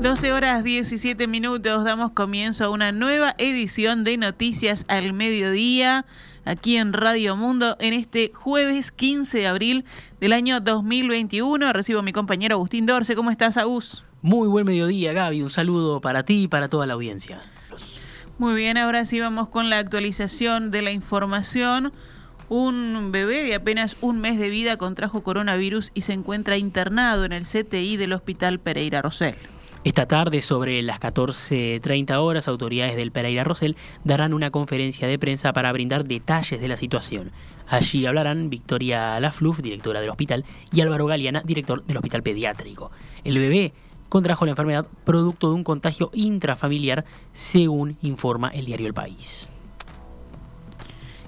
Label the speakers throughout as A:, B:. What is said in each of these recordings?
A: 12 horas 17 minutos, damos comienzo a una nueva edición de Noticias al Mediodía, aquí en Radio Mundo, en este jueves 15 de abril del año 2021. Recibo a mi compañero Agustín Dorce. ¿Cómo estás, Agus?
B: Muy buen mediodía, Gaby. Un saludo para ti y para toda la audiencia.
A: Muy bien, ahora sí vamos con la actualización de la información. Un bebé de apenas un mes de vida contrajo coronavirus y se encuentra internado en el CTI del Hospital Pereira Rosell.
B: Esta tarde, sobre las 14.30 horas, autoridades del Pereira Rosell darán una conferencia de prensa para brindar detalles de la situación. Allí hablarán Victoria Lafluf, directora del hospital, y Álvaro Galeana, director del hospital pediátrico. El bebé contrajo la enfermedad producto de un contagio intrafamiliar, según informa el diario El País.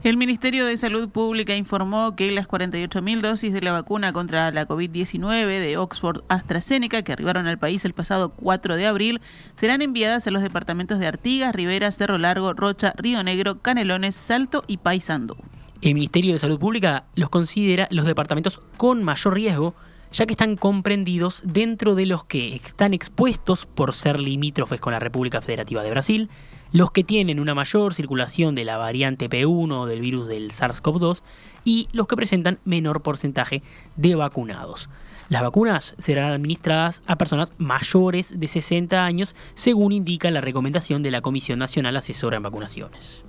A: El Ministerio de Salud Pública informó que las 48.000 dosis de la vacuna contra la COVID-19 de Oxford AstraZeneca, que arribaron al país el pasado 4 de abril, serán enviadas a los departamentos de Artigas, Rivera, Cerro Largo, Rocha, Río Negro, Canelones, Salto y Paysandú.
B: El Ministerio de Salud Pública los considera los departamentos con mayor riesgo, ya que están comprendidos dentro de los que están expuestos por ser limítrofes con la República Federativa de Brasil, los que tienen una mayor circulación de la variante P1 o del virus del SARS-CoV-2 y los que presentan menor porcentaje de vacunados. Las vacunas serán administradas a personas mayores de 60 años, según indica la recomendación de la Comisión Nacional Asesora en Vacunaciones.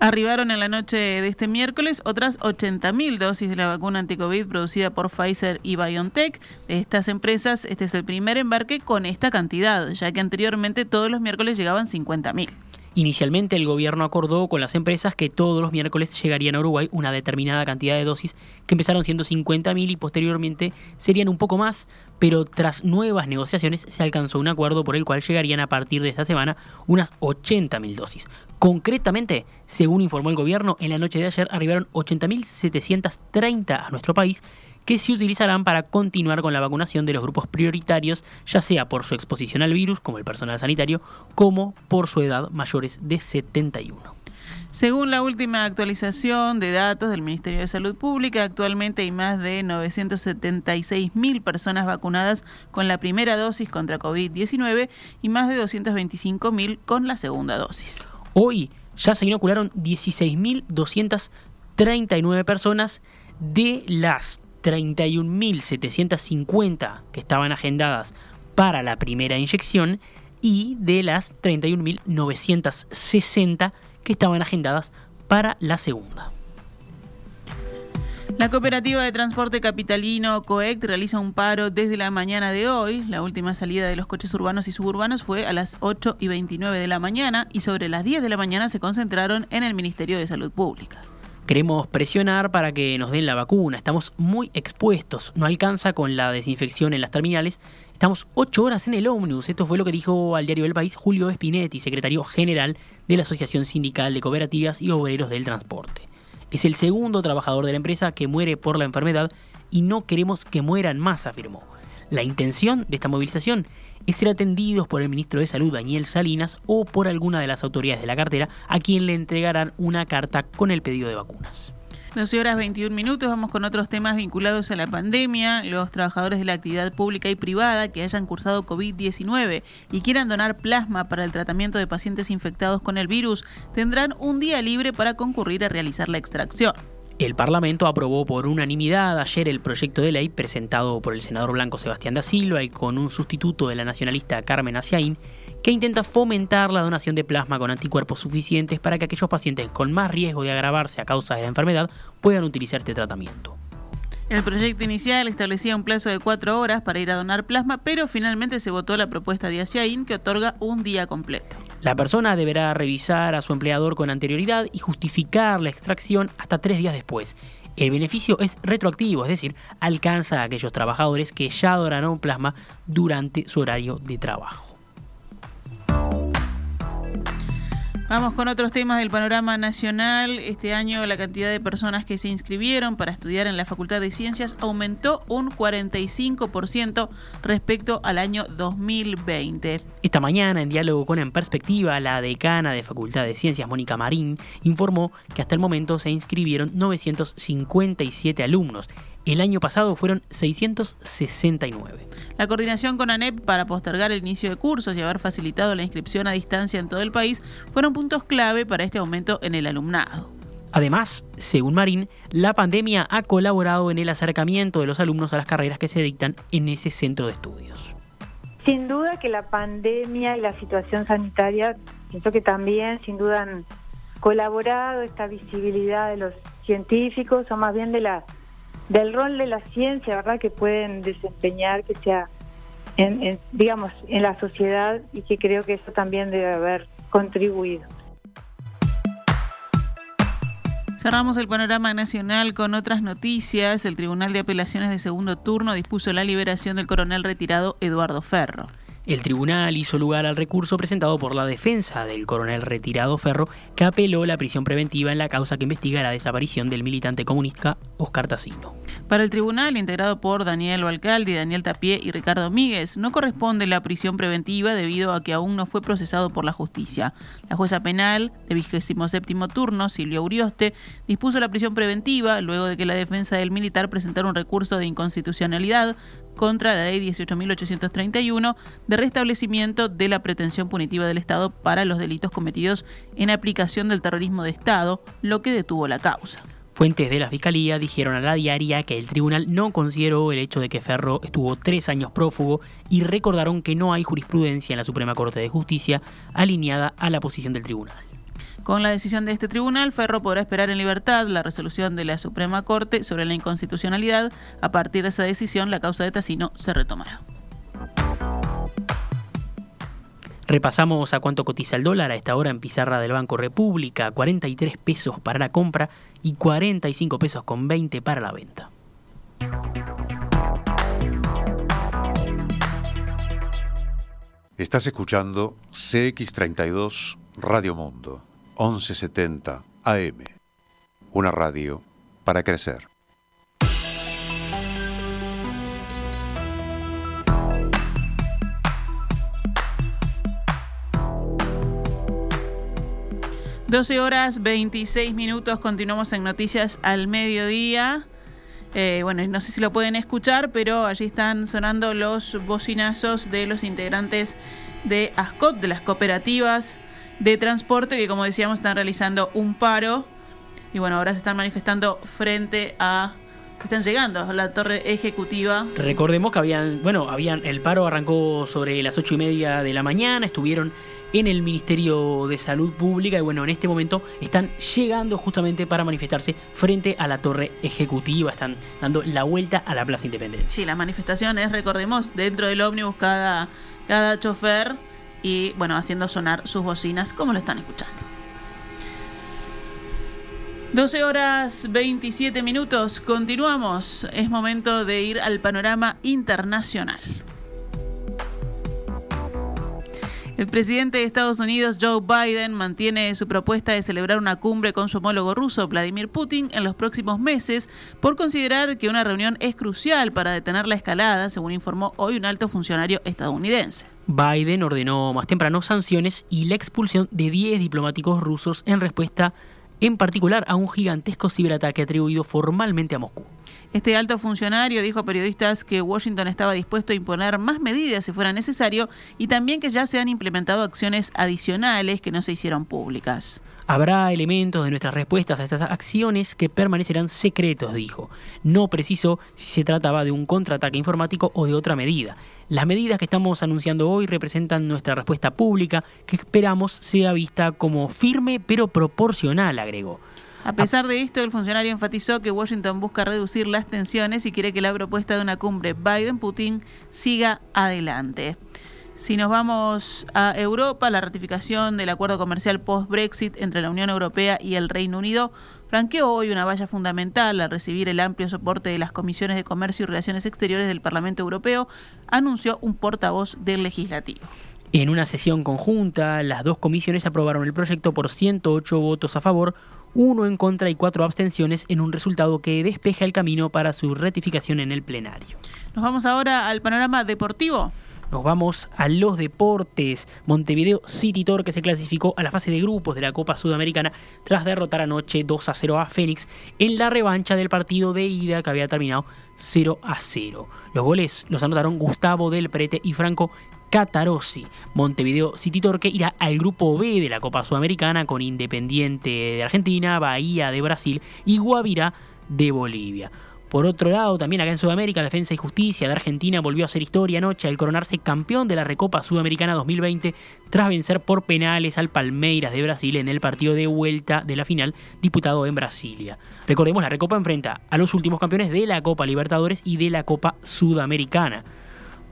A: Arribaron en la noche de este miércoles otras 80.000 dosis de la vacuna anticovid producida por Pfizer y BioNTech. De estas empresas, este es el primer embarque con esta cantidad, ya que anteriormente todos los miércoles llegaban 50.000.
B: Inicialmente el gobierno acordó con las empresas que todos los miércoles llegarían a Uruguay una determinada cantidad de dosis que empezaron siendo 50.000 y posteriormente serían un poco más, pero tras nuevas negociaciones se alcanzó un acuerdo por el cual llegarían a partir de esta semana unas 80.000 dosis. Concretamente, según informó el gobierno, en la noche de ayer arribaron 80.730 a nuestro país que se utilizarán para continuar con la vacunación de los grupos prioritarios, ya sea por su exposición al virus, como el personal sanitario, como por su edad mayores de 71.
A: Según la última actualización de datos del Ministerio de Salud Pública, actualmente hay más de 976 mil personas vacunadas con la primera dosis contra COVID-19 y más de 225 mil con la segunda dosis.
B: Hoy ya se inocularon 16.239 personas de las 31.750 que estaban agendadas para la primera inyección y de las 31.960 que estaban agendadas para la segunda.
A: La cooperativa de transporte capitalino COECT realiza un paro desde la mañana de hoy. La última salida de los coches urbanos y suburbanos fue a las 8 y 29 de la mañana y sobre las 10 de la mañana se concentraron en el Ministerio de Salud Pública.
B: Queremos presionar para que nos den la vacuna. Estamos muy expuestos. No alcanza con la desinfección en las terminales. Estamos ocho horas en el ómnibus. Esto fue lo que dijo al diario del País Julio Espinetti, secretario general de la Asociación Sindical de Cooperativas y Obreros del Transporte. Es el segundo trabajador de la empresa que muere por la enfermedad y no queremos que mueran más, afirmó. La intención de esta movilización es ser atendidos por el ministro de Salud, Daniel Salinas, o por alguna de las autoridades de la cartera, a quien le entregarán una carta con el pedido de vacunas.
A: 12 horas 21 minutos, vamos con otros temas vinculados a la pandemia. Los trabajadores de la actividad pública y privada que hayan cursado COVID-19 y quieran donar plasma para el tratamiento de pacientes infectados con el virus tendrán un día libre para concurrir a realizar la extracción.
B: El Parlamento aprobó por unanimidad ayer el proyecto de ley presentado por el senador blanco Sebastián da Silva y con un sustituto de la nacionalista Carmen Aciaín que intenta fomentar la donación de plasma con anticuerpos suficientes para que aquellos pacientes con más riesgo de agravarse a causa de la enfermedad puedan utilizar este tratamiento.
A: El proyecto inicial establecía un plazo de cuatro horas para ir a donar plasma, pero finalmente se votó la propuesta de Aciaín que otorga un día completo.
B: La persona deberá revisar a su empleador con anterioridad y justificar la extracción hasta tres días después. El beneficio es retroactivo, es decir, alcanza a aquellos trabajadores que ya donaron plasma durante su horario de trabajo.
A: Vamos con otros temas del panorama nacional. Este año la cantidad de personas que se inscribieron para estudiar en la Facultad de Ciencias aumentó un 45% respecto al año 2020.
B: Esta mañana, en diálogo con En Perspectiva, la decana de Facultad de Ciencias, Mónica Marín, informó que hasta el momento se inscribieron 957 alumnos. El año pasado fueron 669.
A: La coordinación con ANEP para postergar el inicio de cursos y haber facilitado la inscripción a distancia en todo el país fueron puntos clave para este aumento en el alumnado.
B: Además, según Marín, la pandemia ha colaborado en el acercamiento de los alumnos a las carreras que se dictan en ese centro de estudios.
C: Sin duda que la pandemia y la situación sanitaria, pienso que también, sin duda, han colaborado esta visibilidad de los científicos o más bien de la del rol de la ciencia, ¿verdad? Que pueden desempeñar, que sea, en, digamos, en la sociedad y que creo que eso también debe haber contribuido.
A: Cerramos el panorama nacional con otras noticias. El Tribunal de Apelaciones de Segundo Turno dispuso la liberación del coronel retirado Eduardo Ferro.
B: El tribunal hizo lugar al recurso presentado por la defensa del coronel retirado Ferro, que apeló la prisión preventiva en la causa que investiga la desaparición del militante comunista Oscar Tacino.
A: Para el tribunal, integrado por Daniel Valcaldi, Daniel Tapié y Ricardo Míguez, no corresponde la prisión preventiva debido a que aún no fue procesado por la justicia. La jueza penal de 27 turno, Silvia Urioste, dispuso la prisión preventiva luego de que la defensa del militar presentara un recurso de inconstitucionalidad contra la ley 18.831 de restablecimiento de la pretensión punitiva del Estado para los delitos cometidos en aplicación del terrorismo de Estado, lo que detuvo la causa.
B: Fuentes de la Fiscalía dijeron a la diaria que el tribunal no consideró el hecho de que Ferro estuvo tres años prófugo y recordaron que no hay jurisprudencia en la Suprema Corte de Justicia alineada a la posición del tribunal.
A: Con la decisión de este tribunal, Ferro podrá esperar en libertad la resolución de la Suprema Corte sobre la inconstitucionalidad. A partir de esa decisión, la causa de Tassino se retomará.
B: Repasamos a cuánto cotiza el dólar a esta hora en pizarra del Banco República, 43 pesos para la compra y 45 pesos con 20 para la venta.
D: Estás escuchando CX32 Radio Mundo. 1170 AM. Una radio para crecer.
A: Doce horas 26 minutos, continuamos en Noticias al Mediodía. Eh, bueno, no sé si lo pueden escuchar, pero allí están sonando los bocinazos de los integrantes de ASCOT, de las cooperativas de transporte que como decíamos están realizando un paro y bueno, ahora se están manifestando frente a están llegando a la torre ejecutiva.
B: Recordemos que habían, bueno, habían, el paro arrancó sobre las ocho y media de la mañana, estuvieron en el Ministerio de Salud Pública y bueno, en este momento están llegando justamente para manifestarse frente a la torre ejecutiva, están dando la vuelta a la Plaza Independencia.
A: Sí, la manifestación es, recordemos, dentro del ómnibus cada, cada chofer y bueno, haciendo sonar sus bocinas como lo están escuchando. 12 horas 27 minutos, continuamos. Es momento de ir al panorama internacional. El presidente de Estados Unidos, Joe Biden, mantiene su propuesta de celebrar una cumbre con su homólogo ruso, Vladimir Putin, en los próximos meses, por considerar que una reunión es crucial para detener la escalada, según informó hoy un alto funcionario estadounidense.
B: Biden ordenó más temprano sanciones y la expulsión de 10 diplomáticos rusos en respuesta en particular a un gigantesco ciberataque atribuido formalmente a Moscú.
A: Este alto funcionario dijo a periodistas que Washington estaba dispuesto a imponer más medidas si fuera necesario y también que ya se han implementado acciones adicionales que no se hicieron públicas.
B: Habrá elementos de nuestras respuestas a estas acciones que permanecerán secretos, dijo. No precisó si se trataba de un contraataque informático o de otra medida. Las medidas que estamos anunciando hoy representan nuestra respuesta pública que esperamos sea vista como firme pero proporcional, agregó.
A: A pesar de esto, el funcionario enfatizó que Washington busca reducir las tensiones y quiere que la propuesta de una cumbre Biden-Putin siga adelante. Si nos vamos a Europa, la ratificación del acuerdo comercial post-Brexit entre la Unión Europea y el Reino Unido franqueó hoy una valla fundamental al recibir el amplio soporte de las comisiones de Comercio y Relaciones Exteriores del Parlamento Europeo, anunció un portavoz del legislativo.
B: En una sesión conjunta, las dos comisiones aprobaron el proyecto por 108 votos a favor, uno en contra y cuatro abstenciones en un resultado que despeja el camino para su ratificación en el plenario.
A: Nos vamos ahora al panorama deportivo.
B: nos vamos a los deportes. Montevideo City Torque se clasificó a la fase de grupos de la Copa Sudamericana tras derrotar anoche 2 a 0 a Fénix en la revancha del partido de ida que había terminado 0 a 0. Los goles los anotaron Gustavo Del Prete y Franco Catarossi. Montevideo City Torque irá al grupo B de la Copa Sudamericana con Independiente de Argentina, Bahía de Brasil y Guavirá de Bolivia. Por otro lado, también acá en Sudamérica, Defensa y Justicia de Argentina volvió a hacer historia anoche al coronarse campeón de la Recopa Sudamericana 2020 tras vencer por penales al Palmeiras de Brasil en el partido de vuelta de la final disputado en Brasilia. Recordemos, la Recopa enfrenta a los últimos campeones de la Copa Libertadores y de la Copa Sudamericana.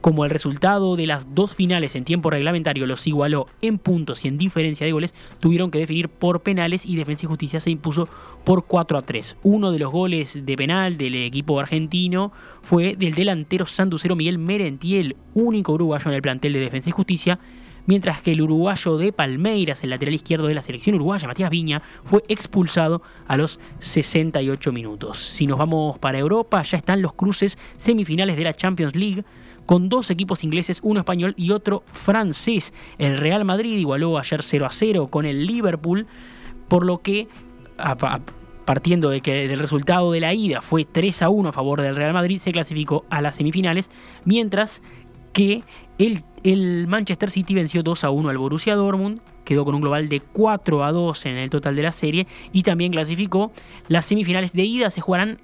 B: Como el resultado de las dos finales en tiempo reglamentario los igualó en puntos y en diferencia de goles, tuvieron que definir por penales y Defensa y Justicia se impuso por 4 a 3. Uno de los goles de penal del equipo argentino fue del delantero sanducero Miguel Merentiel, único uruguayo en el plantel de Defensa y Justicia, mientras que el uruguayo de Palmeiras, el lateral izquierdo de la selección uruguaya, Matías Viña, fue expulsado a los 68 minutos. Si nos vamos para Europa, ya están los cruces semifinales de la Champions League con dos equipos ingleses, uno español y otro francés. El Real Madrid igualó ayer 0 a 0 con el Liverpool, por lo que partiendo de que el resultado de la ida fue 3 a 1 a favor del Real Madrid, se clasificó a las semifinales, mientras que el, el, Manchester City venció 2 a 1 al Borussia Dortmund, quedó con un global de 4 a 2 en el total de la serie y también clasificó. Las semifinales de ida se jugarán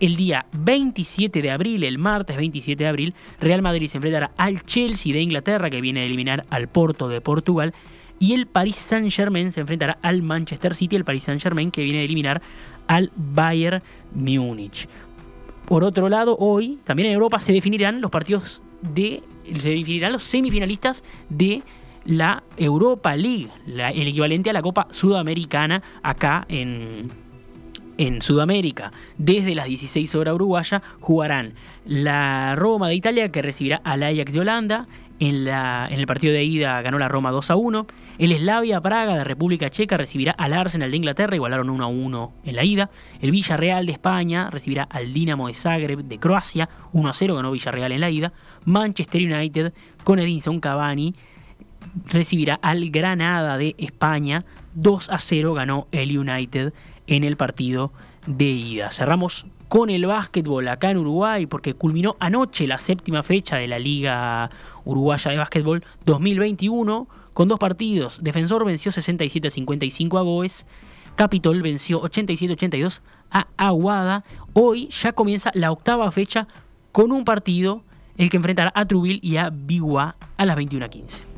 B: el día 27 de abril, el martes 27 de abril, Real Madrid se enfrentará al Chelsea de Inglaterra, que viene a eliminar al Porto de Portugal, y el Paris Saint-Germain se enfrentará al Manchester City, el Paris Saint-Germain que viene a eliminar al Bayern Múnich. Por otro lado, hoy también en Europa se definirán los partidos de se definirán los semifinalistas de la Europa League, el equivalente a la Copa Sudamericana acá en en Sudamérica. Desde las 16 horas uruguaya jugarán la Roma de Italia que recibirá al Ajax de Holanda. En, la, en el partido de ida ganó la Roma 2 a 1. El Slavia Praga de República Checa recibirá al Arsenal de Inglaterra, igualaron 1 a 1 en la ida. El Villarreal de España recibirá al Dinamo de Zagreb de Croacia, 1 a 0 ganó Villarreal en la ida. Manchester United con Edinson Cavani recibirá al Granada de España, 2 a 0 ganó el United en el partido de ida. Cerramos con el básquetbol acá en Uruguay porque culminó anoche la séptima fecha de la Liga Uruguaya de Básquetbol 2021 con dos partidos. Defensor venció 67-55 a Goes. Capitol venció 87-82 a Aguada. Hoy ya comienza la octava fecha con un partido, el que enfrentará a Trubil y a Bigua a las 21.15.